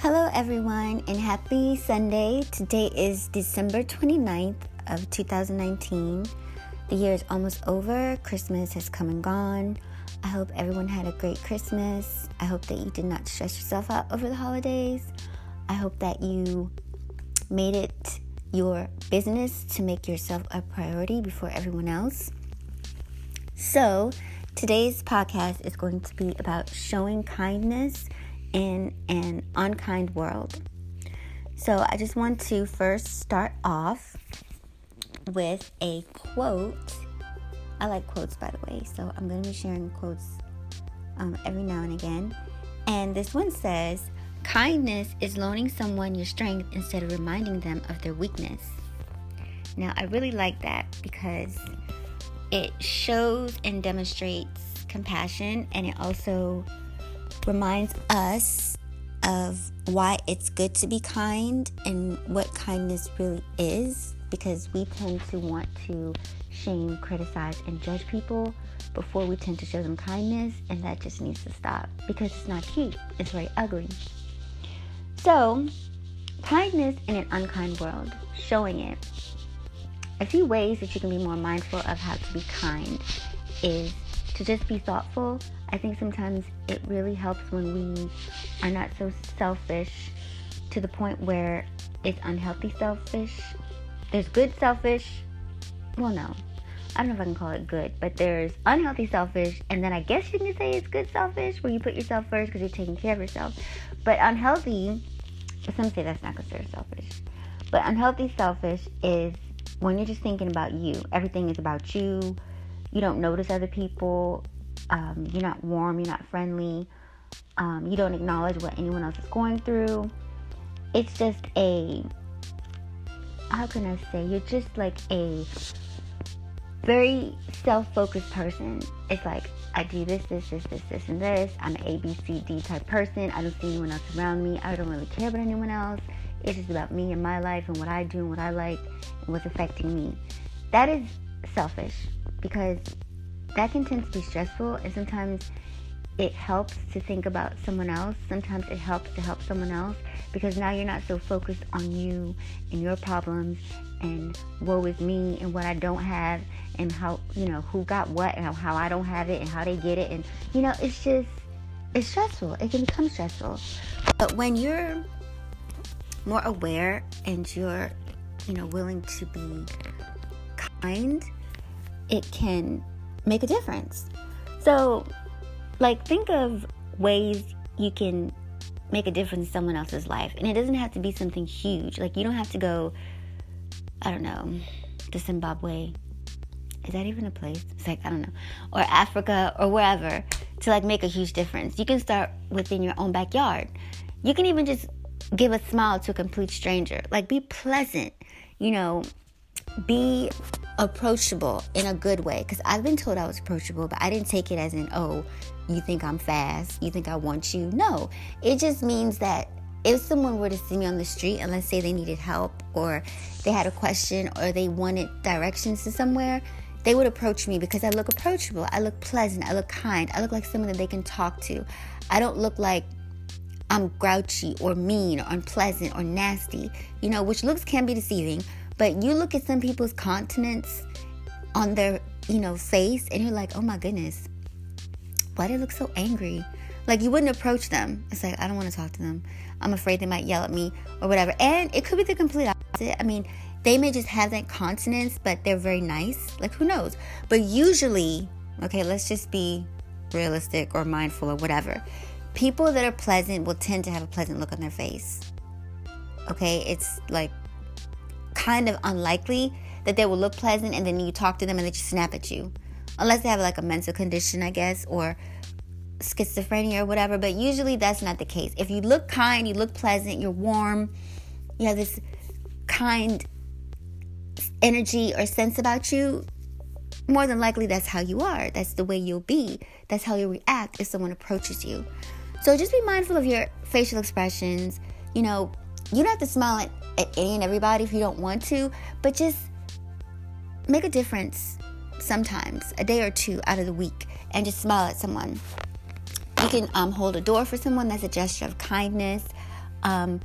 Hello, everyone, and happy Sunday. Today is December 29th of 2019. The year is almost over. Christmas has come and gone. I hope everyone had a great Christmas. I hope that you did not stress yourself out over the holidays. I hope that you made it your business to make yourself a priority before everyone else. So, today's podcast is going to be about showing kindness in an unkind world. So, I just want to first start off with a quote. I like quotes, by the way, so I'm going to be sharing quotes um, every now and again. And this one says, Kindness is loaning someone your strength instead of reminding them of their weakness. Now, I really like that because it shows and demonstrates compassion and it also reminds us of why it's good to be kind and what kindness really is because we tend to want to shame, criticize, and judge people before we tend to show them kindness, and that just needs to stop because it's not cute, it's very ugly. So, kindness in an unkind world, showing it. A few ways that you can be more mindful of how to be kind is to just be thoughtful. I think sometimes it really helps when we are not so selfish to the point where it's unhealthy selfish. There's good selfish. Well, no. I don't know if I can call it good, but there's unhealthy selfish, and then I guess you can say it's good selfish, where you put yourself first because you're taking care of yourself. But unhealthy, some say that's not considered selfish. But unhealthy selfish is when you're just thinking about you. Everything is about you. You don't notice other people. Um, you're not warm. You're not friendly. Um, you don't acknowledge what anyone else is going through. It's just a, how can I say? You're just like a very self-focused person. It's like I do this, this, this, this, this, and this. I'm an A, B, C, D type person. I don't see anyone else around me. I don't really care about anyone else. It's just about me and my life and what I do and what I like and what's affecting me. That is selfish because that can tend to be stressful and sometimes it helps to think about someone else. Sometimes it helps to help someone else because now you're not so focused on you and your problems and woe is me and what I don't have and how, you know, who got what and how I don't have it and how they get it. And, you know, it's just, it's stressful. It can become stressful. But when you're more aware and you're, you know, willing to be kind, it can make a difference. So, like, think of ways you can make a difference in someone else's life. And it doesn't have to be something huge. Like, you don't have to go, I don't know, to Zimbabwe. Is that even a place? It's like, I don't know. Or Africa or wherever to like make a huge difference. You can start within your own backyard. You can even just give a smile to a complete stranger. Like, be pleasant, you know, be approachable in a good way. Because I've been told I was approachable, but I didn't take it as an oh, you think I'm fast, you think I want you. No, it just means that if someone were to see me on the street and let's say they needed help or they had a question or they wanted directions to somewhere, they would approach me because I look approachable. I look pleasant. I look kind. I look like someone that they can talk to. I don't look like I'm grouchy or mean or unpleasant or nasty, you know, which looks can be deceiving. But you look at some people's countenance on their, you know, face and you're like, oh my goodness, why do they look so angry? Like you wouldn't approach them. It's like I don't want to talk to them. I'm afraid they might yell at me or whatever. And it could be the complete opposite. I mean, they may just have that consonance, but they're very nice. Like who knows? But usually, okay, let's just be realistic or mindful or whatever. People that are pleasant will tend to have a pleasant look on their face. Okay, it's like kind of unlikely that they will look pleasant and then you talk to them and they just snap at you unless they have like a mental condition, I guess, or schizophrenia or whatever. But usually that's not the case. If you look kind, you look pleasant, you're warm, you have this kind energy or sense about you, more than likely that's how you are. That's the way you'll be. That's how you react if someone approaches you. So just be mindful of your facial expressions. You know, you don't have to smile at, at any and everybody if you don't want to, but just make a difference sometimes, a day or two out of the week, and just smile at someone. You can um, hold a door for someone, that's a gesture of kindness. Um,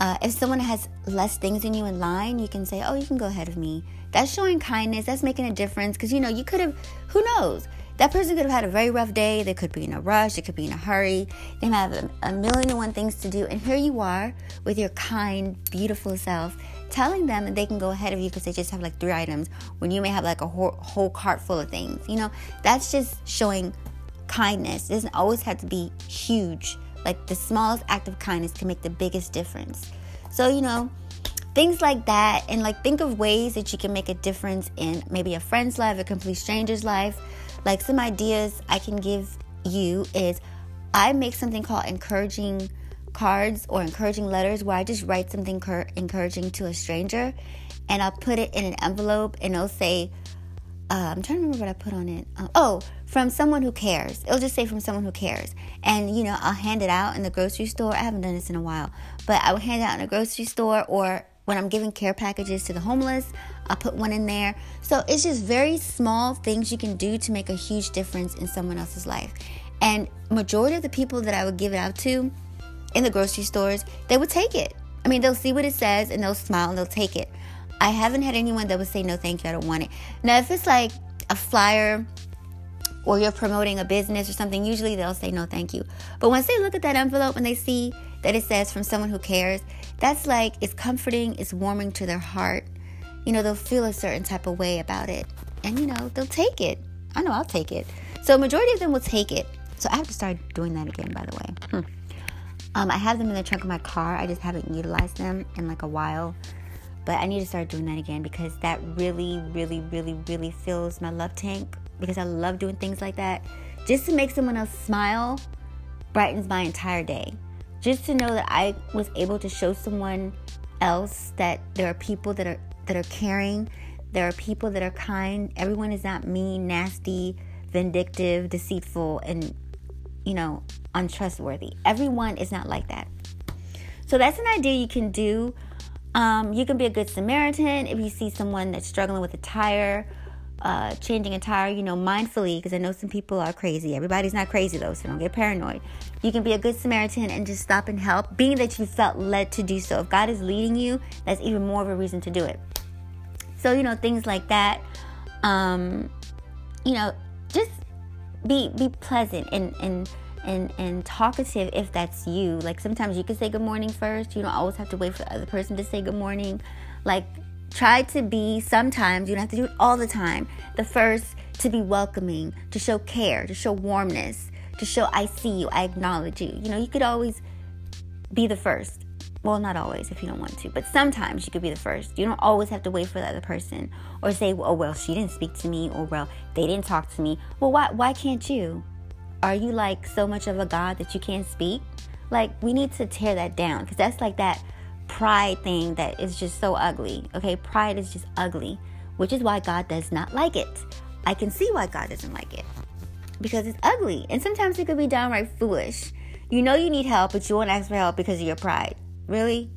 uh, if someone has less things than you in line, you can say, "Oh, you can go ahead of me." That's showing kindness. That's making a difference because you know you could have. Who knows? That person could have had a very rough day. They could be in a rush. They could be in a hurry. They might have a, a million and one things to do. And here you are with your kind, beautiful self telling them that they can go ahead of you because they just have like three items when you may have like a whole, whole cart full of things. You know, that's just showing kindness. It doesn't always have to be huge. Like the smallest act of kindness can make the biggest difference. So, you know, things like that. And like think of ways that you can make a difference in maybe a friend's life, a complete stranger's life. Like some ideas I can give you is I make something called encouraging cards or encouraging letters where I just write something cur- encouraging to a stranger and I'll put it in an envelope and it'll say, uh, I'm trying to remember what I put on it. Uh, oh, from someone who cares. It'll just say from someone who cares. And, you know, I'll hand it out in the grocery store. I haven't done this in a while, but I will hand it out in a grocery store or when I'm giving care packages to the homeless, I'll put one in there. So it's just very small things you can do to make a huge difference in someone else's life. And majority of the people that I would give it out to in the grocery stores, they would take it. I mean, they'll see what it says and they'll smile and they'll take it. I haven't had anyone that would say no, thank you, I don't want it. Now, if it's like a flyer or you're promoting a business or something, usually they'll say no, thank you. But once they look at that envelope and they see that it says from someone who cares, that's like it's comforting, it's warming to their heart. You know, they'll feel a certain type of way about it. And you know, they'll take it. I know I'll take it. So majority of them will take it. So I have to start doing that again, by the way. Hmm. Um, I have them in the trunk of my car. I just haven't utilized them in like a while. But I need to start doing that again because that really, really, really, really fills my love tank because I love doing things like that. Just to make someone else smile brightens my entire day. Just to know that I was able to show someone else that there are people that are that are caring, there are people that are kind. Everyone is not mean, nasty, vindictive, deceitful, and you know, untrustworthy. Everyone is not like that. So that's an idea you can do. Um, you can be a good Samaritan if you see someone that's struggling with a tire uh, changing a tire, you know, mindfully, because I know some people are crazy. Everybody's not crazy though, so don't get paranoid. You can be a good Samaritan and just stop and help, being that you felt led to do so. If God is leading you, that's even more of a reason to do it. So, you know, things like that. Um, you know, just be be pleasant and and and and talkative if that's you. Like sometimes you can say good morning first. You don't always have to wait for the other person to say good morning. Like Try to be sometimes, you don't have to do it all the time. The first to be welcoming, to show care, to show warmness, to show I see you, I acknowledge you. You know, you could always be the first. Well, not always if you don't want to, but sometimes you could be the first. You don't always have to wait for the other person or say, oh, well, she didn't speak to me or, well, they didn't talk to me. Well, why, why can't you? Are you like so much of a God that you can't speak? Like, we need to tear that down because that's like that pride thing that is just so ugly. Okay, pride is just ugly, which is why God does not like it. I can see why God doesn't like it because it's ugly, and sometimes it could be downright foolish. You know you need help, but you won't ask for help because of your pride. Really?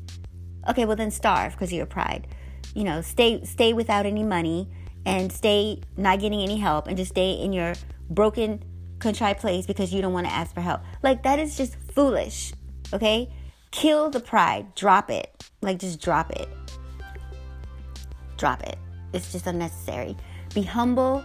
Okay, well then starve because of your pride. You know, stay stay without any money and stay not getting any help and just stay in your broken contrite place because you don't want to ask for help. Like that is just foolish. Okay? Kill the pride. Drop it. Like, just drop it. Drop it. It's just unnecessary. Be humble.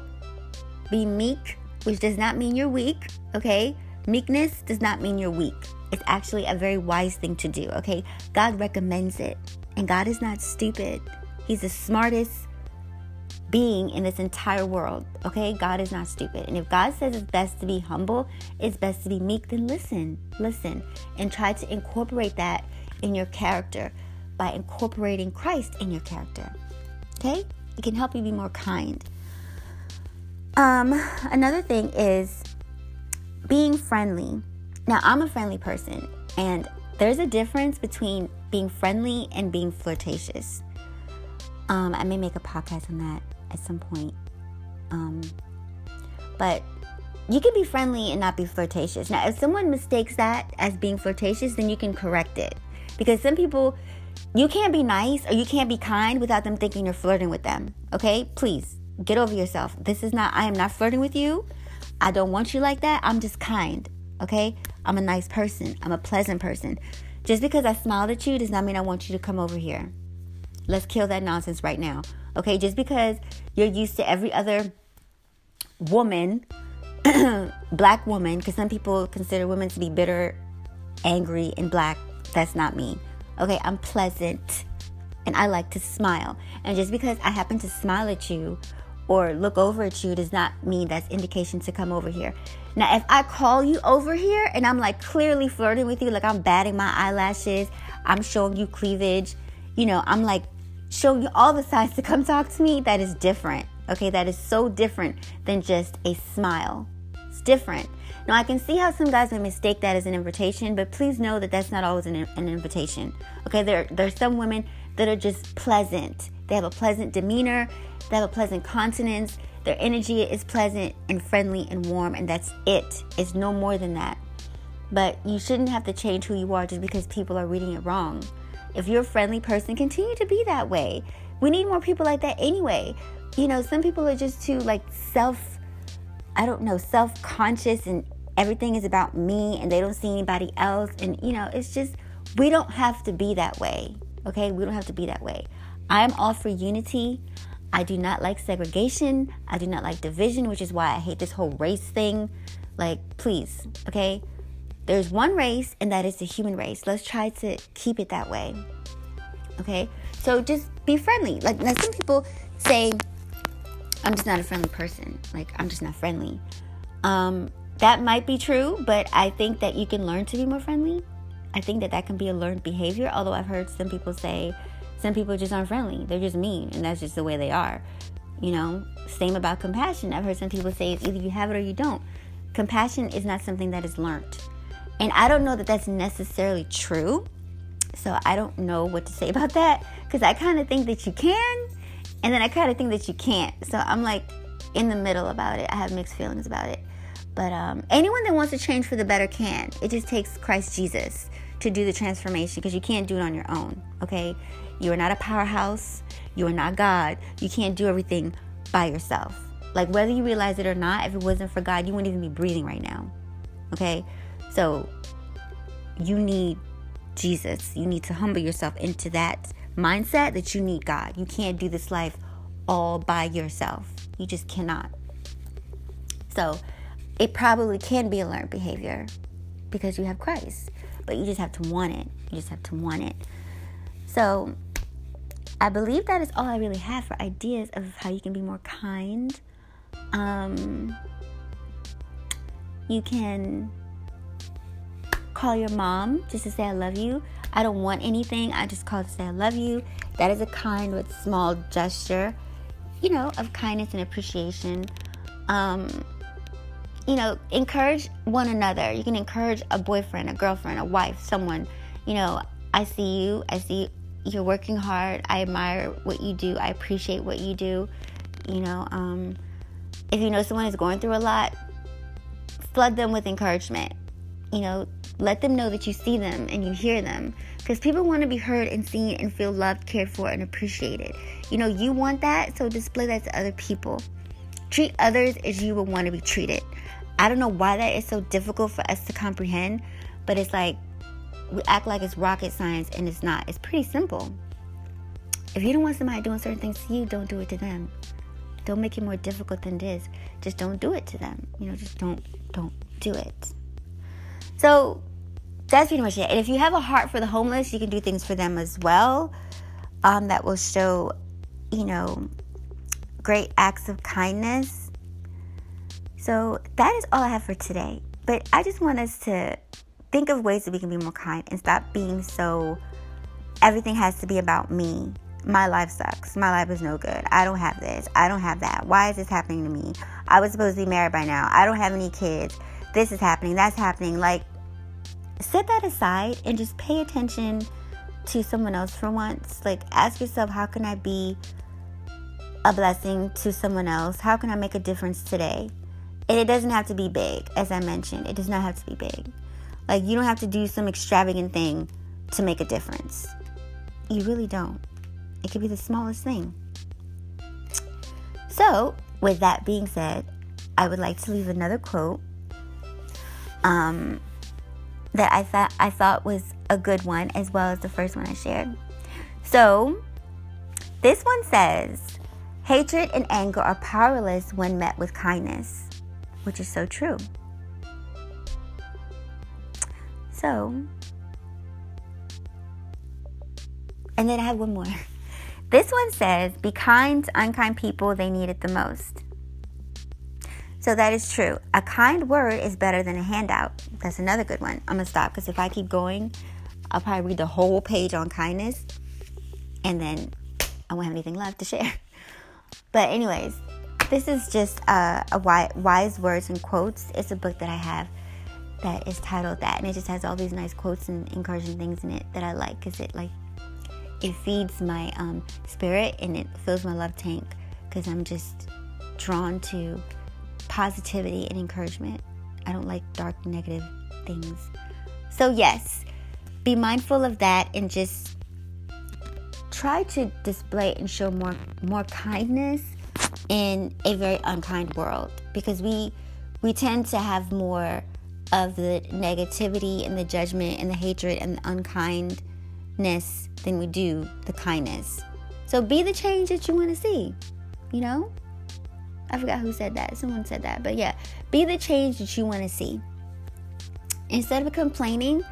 Be meek, which does not mean you're weak, okay? Meekness does not mean you're weak. It's actually a very wise thing to do, okay? God recommends it. And God is not stupid. He's the smartest being in this entire world. Okay, God is not stupid. And if God says it's best to be humble, it's best to be meek, then listen, listen, and try to incorporate that in your character by incorporating Christ in your character. Okay, it can help you be more kind. Um, another thing is being friendly. Now, I'm a friendly person, and there's a difference between being friendly and being flirtatious. Um, I may make a podcast on that at some point. Um, but you can be friendly and not be flirtatious. Now, if someone mistakes that as being flirtatious, then you can correct it. Because some people, you can't be nice or you can't be kind without them thinking you're flirting with them. Okay? Please get over yourself. This is not, I am not flirting with you. I don't want you like that. I'm just kind. Okay? I'm a nice person. I'm a pleasant person. Just because I smiled at you does not mean I want you to come over here. Let's kill that nonsense right now. Okay, just because you're used to every other woman, black woman, because some people consider women to be bitter, angry, and black. That's not me. Okay, I'm pleasant and I like to smile. And just because I happen to smile at you or look over at you does not mean that's indication to come over here. Now, if I call you over here and I'm like clearly flirting with you, like I'm batting my eyelashes, I'm showing you cleavage, you know, I'm like showing you all the signs to come talk to me, that is different. Okay, that is so different than just a smile. It's different. Now, I can see how some guys may mistake that as an invitation, but please know that that's not always an, an invitation. Okay, there, there's some women that are just pleasant. They have a pleasant demeanor, they have a pleasant countenance, their energy is pleasant and friendly and warm, and that's it. It's no more than that. But you shouldn't have to change who you are just because people are reading it wrong. If you're a friendly person, continue to be that way. We need more people like that anyway. You know, some people are just too like self, I don't know, self conscious and everything is about me and they don't see anybody else. And, you know, it's just, we don't have to be that way. Okay? We don't have to be that way. I'm all for unity. I do not like segregation. I do not like division, which is why I hate this whole race thing. Like, please, okay? There's one race, and that is the human race. Let's try to keep it that way. Okay? So just be friendly. Like, now some people say, I'm just not a friendly person. Like, I'm just not friendly. Um, that might be true, but I think that you can learn to be more friendly. I think that that can be a learned behavior. Although I've heard some people say some people just aren't friendly. They're just mean, and that's just the way they are. You know, same about compassion. I've heard some people say it's either you have it or you don't. Compassion is not something that is learned. And I don't know that that's necessarily true. So I don't know what to say about that because I kind of think that you can, and then I kind of think that you can't. So I'm like in the middle about it. I have mixed feelings about it. But um, anyone that wants to change for the better can. It just takes Christ Jesus to do the transformation because you can't do it on your own, okay? You are not a powerhouse. You are not God. You can't do everything by yourself. Like, whether you realize it or not, if it wasn't for God, you wouldn't even be breathing right now, okay? So, you need Jesus. You need to humble yourself into that mindset that you need God. You can't do this life all by yourself. You just cannot. So, it probably can be a learned behavior because you have Christ but you just have to want it. You just have to want it. So, I believe that is all I really have for ideas of how you can be more kind. Um, you can call your mom just to say I love you. I don't want anything. I just call to say I love you. That is a kind but small gesture, you know, of kindness and appreciation. Um, you know, encourage one another. You can encourage a boyfriend, a girlfriend, a wife, someone. You know, I see you. I see you're working hard. I admire what you do. I appreciate what you do. You know, um, if you know someone is going through a lot, flood them with encouragement. You know, let them know that you see them and you hear them. Because people want to be heard and seen and feel loved, cared for, and appreciated. You know, you want that, so display that to other people. Treat others as you would want to be treated. I don't know why that is so difficult for us to comprehend, but it's like we act like it's rocket science and it's not. It's pretty simple. If you don't want somebody doing certain things to you, don't do it to them. Don't make it more difficult than it is. Just don't do it to them. You know, just don't don't do it. So that's pretty much it. And if you have a heart for the homeless, you can do things for them as well. Um, that will show, you know, great acts of kindness so that is all I have for today. But I just want us to think of ways that we can be more kind and stop being so everything has to be about me. My life sucks. My life is no good. I don't have this. I don't have that. Why is this happening to me? I was supposed to be married by now. I don't have any kids. This is happening. That's happening. Like, set that aside and just pay attention to someone else for once. Like, ask yourself, how can I be a blessing to someone else? How can I make a difference today? And it doesn't have to be big, as I mentioned. It does not have to be big. Like, you don't have to do some extravagant thing to make a difference. You really don't. It could be the smallest thing. So, with that being said, I would like to leave another quote. Um, that I thought I thought was a good one as well as the first one I shared. So, this one says, hatred and anger are powerless when met with kindness, which is so true. So, and then I have one more. This one says, Be kind to unkind people, they need it the most. So that is true. A kind word is better than a handout. That's another good one. I'm going to stop because if I keep going, I'll probably read the whole page on kindness and then I won't have anything left to share. But, anyways, this is just uh, a wise words and quotes. It's a book that I have that is titled that, and it just has all these nice quotes and encouraging things in it that I like because it like it feeds my um, spirit and it fills my love tank because I'm just drawn to positivity and encouragement. I don't like dark, negative things. So, yes, be mindful of that and just try to display and show more more kindness in a very unkind world because we we tend to have more of the negativity and the judgment and the hatred and the unkind ness than we do the kindness. So be the change that you want to see, you know? I forgot who said that. Someone said that. But yeah, be the change that you want to see. Instead of complaining,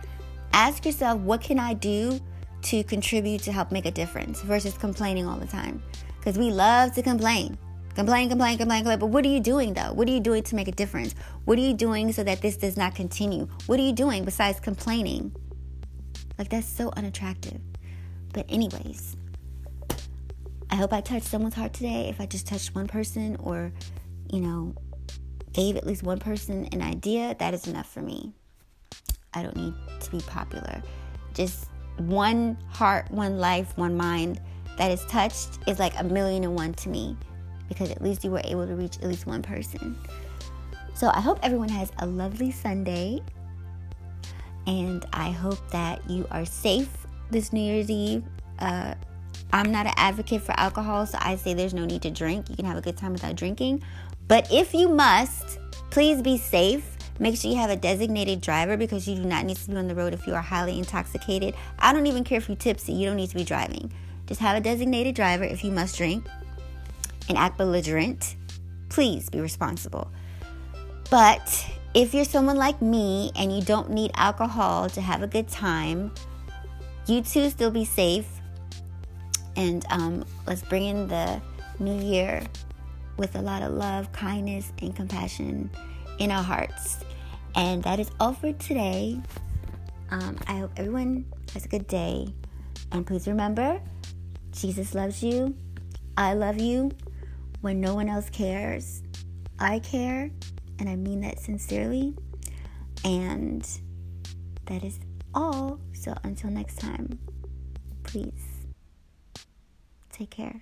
ask yourself, what can I do to contribute to help make a difference versus complaining all the time? Because we love to complain. Complain, complain, complain, complain. But what are you doing though? What are you doing to make a difference? What are you doing so that this does not continue? What are you doing besides complaining? Like, that's so unattractive. But, anyways, I hope I touched someone's heart today. If I just touched one person or, you know, gave at least one person an idea, that is enough for me. I don't need to be popular. Just one heart, one life, one mind that is touched is like a million and one to me because at least you were able to reach at least one person. So I hope everyone has a lovely Sunday. And I hope that you are safe this New Year's Eve. Uh, I'm not an advocate for alcohol, so I say there's no need to drink. You can have a good time without drinking. But if you must, please be safe. Make sure you have a designated driver because you do not need to be on the road if you are highly intoxicated. I don't even care if you're tipsy, you don't need to be driving. Just have a designated driver if you must drink and act belligerent. Please be responsible. But if you're someone like me and you don't need alcohol to have a good time, you too still be safe. And um, let's bring in the new year with a lot of love, kindness, and compassion in our hearts. And that is all for today. Um, I hope everyone has a good day. And please remember Jesus loves you. I love you. When no one else cares, I care and I mean that sincerely. And that is all. So until next time, please take care.